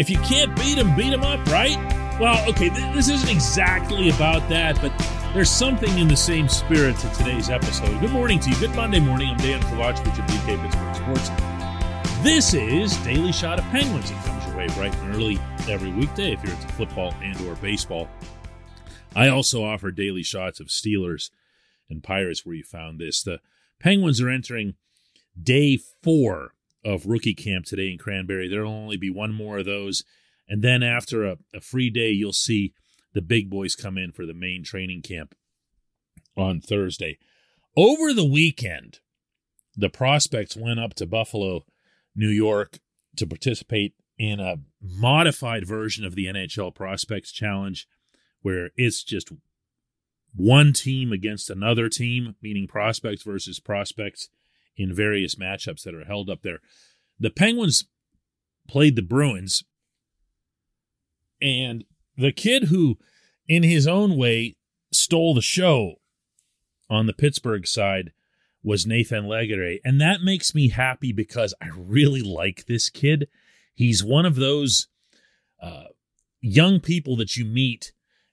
If you can't beat them, beat them up, right? Well, okay, th- this isn't exactly about that, but there's something in the same spirit to today's episode. Good morning to you. Good Monday morning. I'm Dejan Kovacevic of DK Pittsburgh Sports. This is Daily Shot of Penguins. It comes your way bright and early every weekday if you're into football and or baseball. I also offer daily shots of Steelers and Pirates where you found this. The Penguins are entering day four of rookie camp today in Cranberry. There'll only be one more of those. And then after a, a free day, you'll see the big boys come in for the main training camp on Thursday. Over the weekend, the prospects went up to Buffalo, New York to participate in a modified version of the NHL Prospects Challenge where it's just one team against another team, meaning prospects versus prospects in various matchups that are held up there. The Penguins played the Bruins, and the kid who, in his own way, stole the show on the Pittsburgh side was Nathan Legare. And that makes me happy because I really like this kid. He's one of those uh, young people that you meet,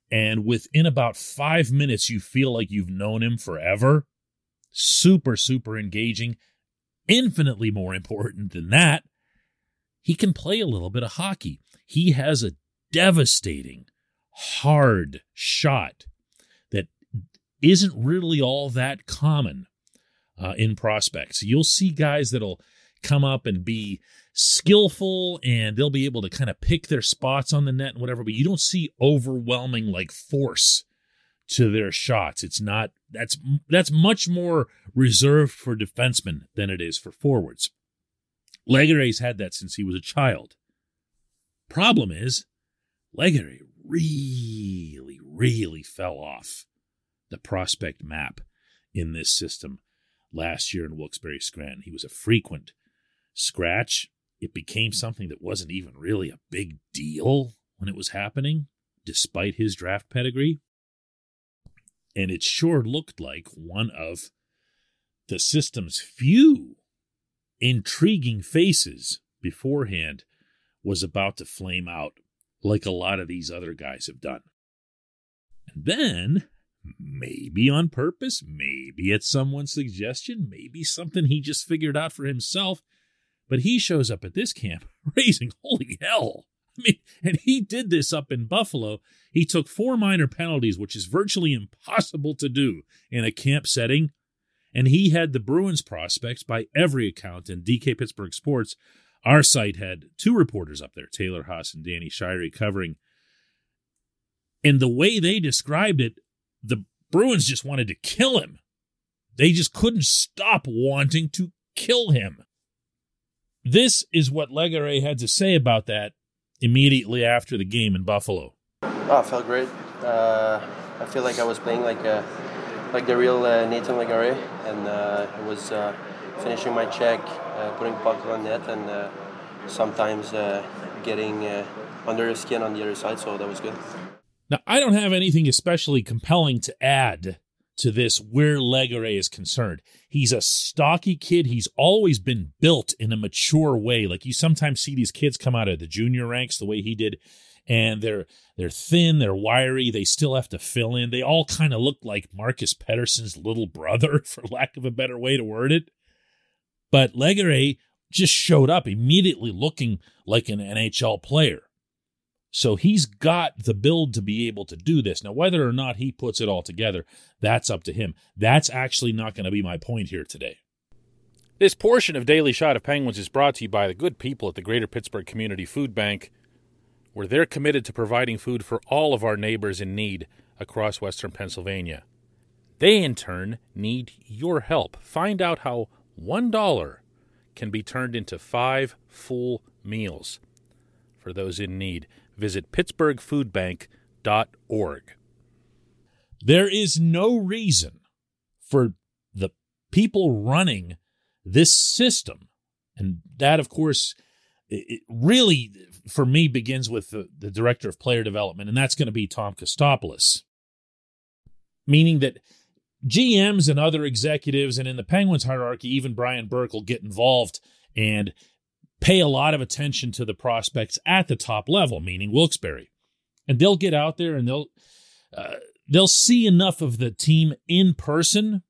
and within about five minutes, you feel like you've known him forever super, super engaging. Infinitely more important than that, he can play a little bit of hockey. He has a devastating, hard shot that isn't really all that common uh, in prospects. You'll see guys that'll come up and be skillful and they'll be able to kind of pick their spots on the net and whatever, but you don't see overwhelming like force to their shots. It's not that's that's much more reserved for defensemen than it is for forwards. Legare's had that since he was a child. Problem is, Legare really, really fell off the prospect map in this system last year in Wilkes-Barre Scranton. He was a frequent scratch. It became something that wasn't even really a big deal when it was happening, despite his draft pedigree and it sure looked like one of the system's few intriguing faces beforehand was about to flame out like a lot of these other guys have done. And then, maybe on purpose, maybe at someone's suggestion, maybe something he just figured out for himself, but he shows up at this camp raising holy hell. Mean, and he did this up in Buffalo. He took four minor penalties, which is virtually impossible to do in a camp setting. And he had the Bruins prospects by every account in DK Pittsburgh Sports. Our site had two reporters up there, Taylor Haas and Danny Shirey, covering. And the way they described it, the Bruins just wanted to kill him. They just couldn't stop wanting to kill him. This is what Legare had to say about that immediately after the game in Buffalo? Oh, I felt great. Uh, I feel like I was playing like a, like the real uh, Nathan Legare, and uh, I was uh, finishing my check, uh, putting puck on net, and uh, sometimes getting under the skin on the other side. So that was good. Now I don't have anything especially compelling to add to this where Legare is concerned. He's a stocky kid. He's always been built in a mature way. Like you sometimes see these kids come out of the junior ranks the way he did, and they're they're thin, they're wiry, they still have to fill in. They all kind of look like Marcus Pettersson's little brother, for lack of a better way to word it. But Legare just showed up immediately looking like an NHL player. So he's got the build to be able to do this. Now, whether or not he puts it all together, that's up to him. That's actually not going to be my point here today. This portion of Daily Shot of Penguins is brought to you by the good people at the Greater Pittsburgh Community Food Bank, where they're committed to providing food for all of our neighbors in need across western Pennsylvania. They, in turn, need your help. Find out how $1 can be turned into five full meals for those in need visit pittsburghfoodbank.org. There is no reason for the people running this system, and that, of course, it really, for me, begins with the, the director of player development, and that's going to be Tom Kostopoulos. Meaning that GMs and other executives, and in the Penguins hierarchy, even Brian Burke will get involved and pay a lot of attention to the prospects at the top level, meaning Wilkes-Barre. And they'll get out there and they'll uh, they'll see enough of the team in person.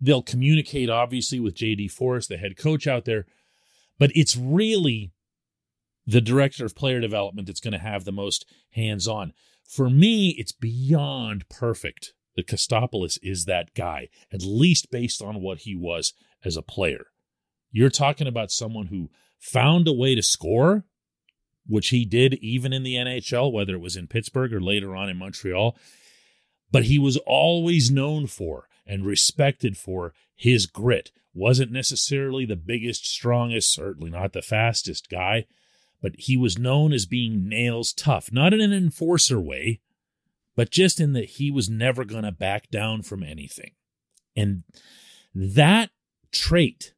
They'll communicate obviously with JD Forrest, the head coach out there, but it's really the director of player development that's going to have the most hands-on. For me, it's beyond perfect that Kostopoulos is that guy, at least based on what he was as a player. You're talking about someone who found a way to score, which he did even in the NHL, whether it was in Pittsburgh or later on in Montreal. But he was always known for and respected for his grit. Wasn't necessarily the biggest, strongest, certainly not the fastest guy, but he was known as being nails tough, not in an enforcer way, but just in that he was never going to back down from anything. And that trait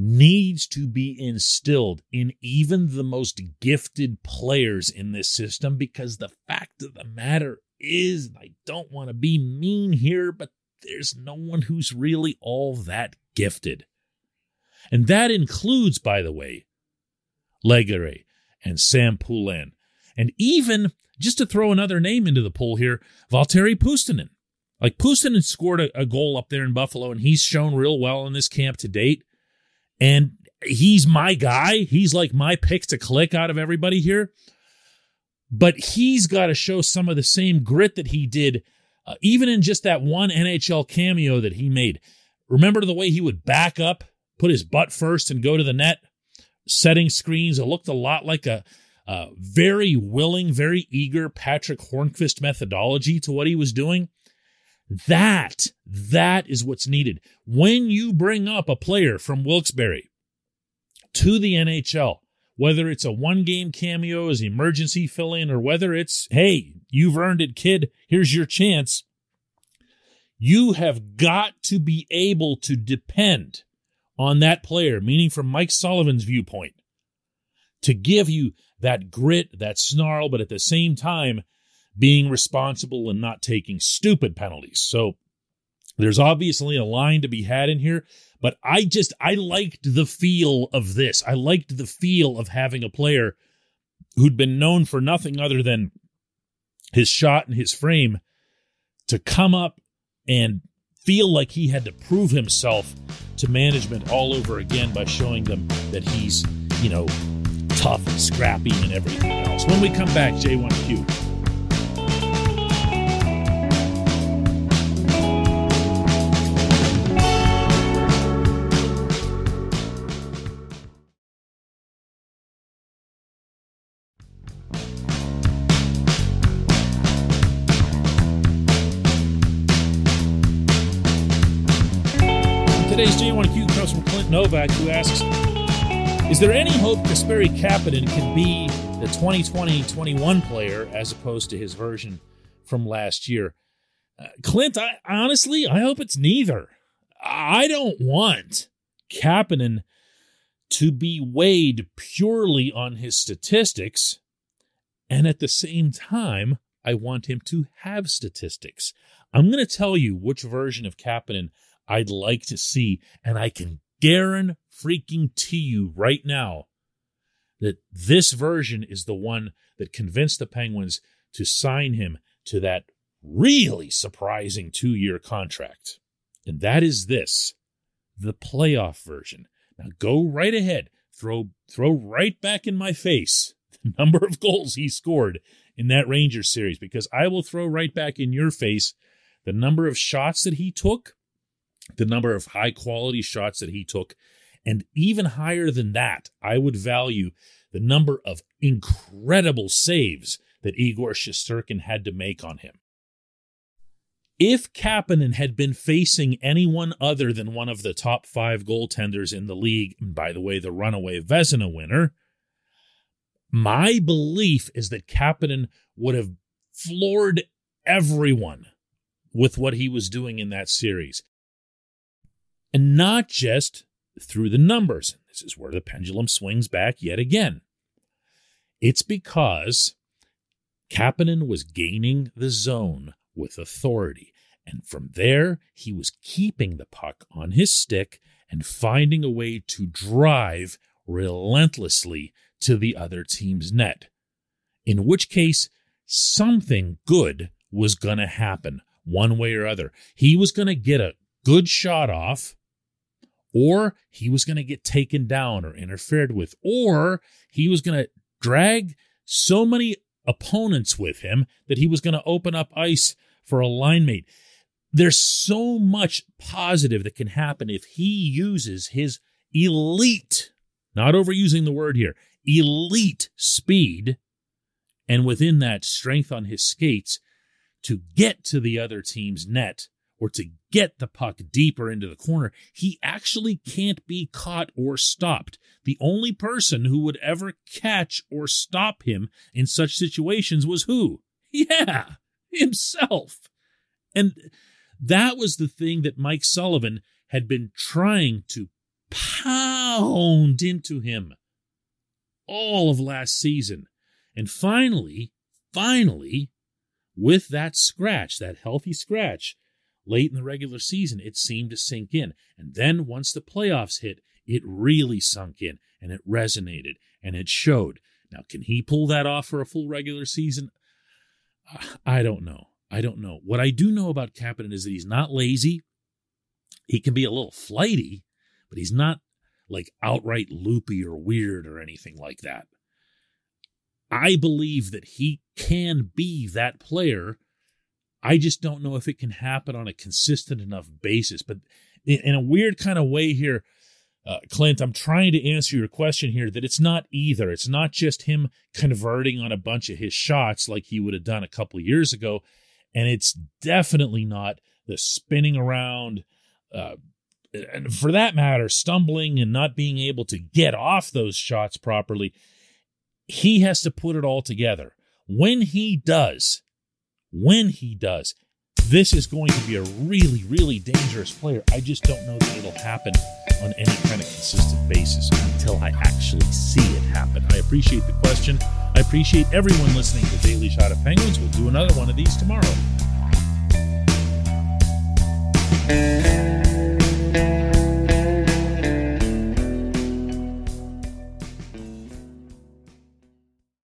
needs to be instilled in even the most gifted players in this system because the fact of the matter is, I don't want to be mean here, but there's no one who's really all that gifted. And that includes, by the way, Legare and Sam Poulin. And even, just to throw another name into the pool here, Valtteri Puustinen. Like Puustinen scored a, a goal up there in Buffalo, and he's shown real well in this camp to date. And he's my guy. He's like my pick to click out of everybody here. But he's got to show some of the same grit that he did, uh, even in just that one NHL cameo that he made. Remember the way he would back up, put his butt first, and go to the net, setting screens. It looked a lot like a, a very willing, very eager Patrick Hornqvist methodology to what he was doing. That, that is what's needed. When you bring up a player from Wilkes-Barre to the NHL, whether it's a one game cameo as emergency fill in or whether it's, hey, you've earned it, kid, here's your chance, you have got to be able to depend on that player, meaning from Mike Sullivan's viewpoint, to give you that grit, that snarl, but at the same time, being responsible and not taking stupid penalties. So there's obviously a line to be had in here, but I just, I liked the feel of this. I liked the feel of having a player who'd been known for nothing other than his shot and his frame to come up and feel like he had to prove himself to management all over again by showing them that he's, you know, tough and scrappy and everything else. When we come back, J1Q. Novak, who asks Is there any hope Kasperi Kapanen can be the 2020 21 player as opposed to his version from last year? Uh, Clint, I honestly, I hope it's neither. I don't want Kapanen to be weighed purely on his statistics. And at the same time, I want him to have statistics. I'm going to tell you which version of Kapanen I'd like to see, and I can guarantee freaking to you right now that this version is the one that convinced the Penguins to sign him to that really surprising two year contract. And that is this the playoff version. Now go right ahead, throw, throw right back in my face the number of goals he scored in that Rangers series, because I will throw right back in your face the number of shots that he took the number of high quality shots that he took. And even higher than that, I would value the number of incredible saves that Igor Shesterkin had to make on him. If Kapanen had been facing anyone other than one of the top five goaltenders in the league, and by the way, the runaway Vezina winner, my belief is that Kapanen would have floored everyone with what he was doing in that series and not just through the numbers. This is where the pendulum swings back yet again. It's because Kapanen was gaining the zone with authority. And from there, he was keeping the puck on his stick and finding a way to drive relentlessly to the other team's net. In which case, something good was going to happen one way or other. He was going to get a good shot off, or he was going to get taken down or interfered with, or he was going to drag so many opponents with him that he was going to open up ice for a line mate. There's so much positive that can happen if he uses his elite, not overusing the word here, elite speed, and within that, strength on his skates to get to the other team's net or to get the puck deeper into the corner, he actually can't be caught or stopped. The only person who would ever catch or stop him in such situations was who? Yeah, himself. And that was the thing that Mike Sullivan had been trying to pound into him all of last season. And finally, finally, with that scratch, that healthy scratch, late in the regular season, it seemed to sink in. And then once the playoffs hit, it really sunk in and it resonated and it showed. Now, can he pull that off for a full regular season? I don't know. I don't know. What I do know about Kapanen is that he's not lazy. He can be a little flighty, but he's not like outright loopy or weird or anything like that. I believe that he can be that player. I just don't know if it can happen on a consistent enough basis. But in a weird kind of way here, uh, Clint, I'm trying to answer your question here that it's not either. It's not just him converting on a bunch of his shots like he would have done a couple years ago. And it's definitely not the spinning around, uh, and for that matter, stumbling and not being able to get off those shots properly. He has to put it all together. When he does, when he does, this is going to be a really, really dangerous player. I just don't know that it'll happen on any kind of consistent basis until I actually see it happen. I appreciate the question. I appreciate everyone listening to Daily Shot of Penguins. We'll do another one of these tomorrow.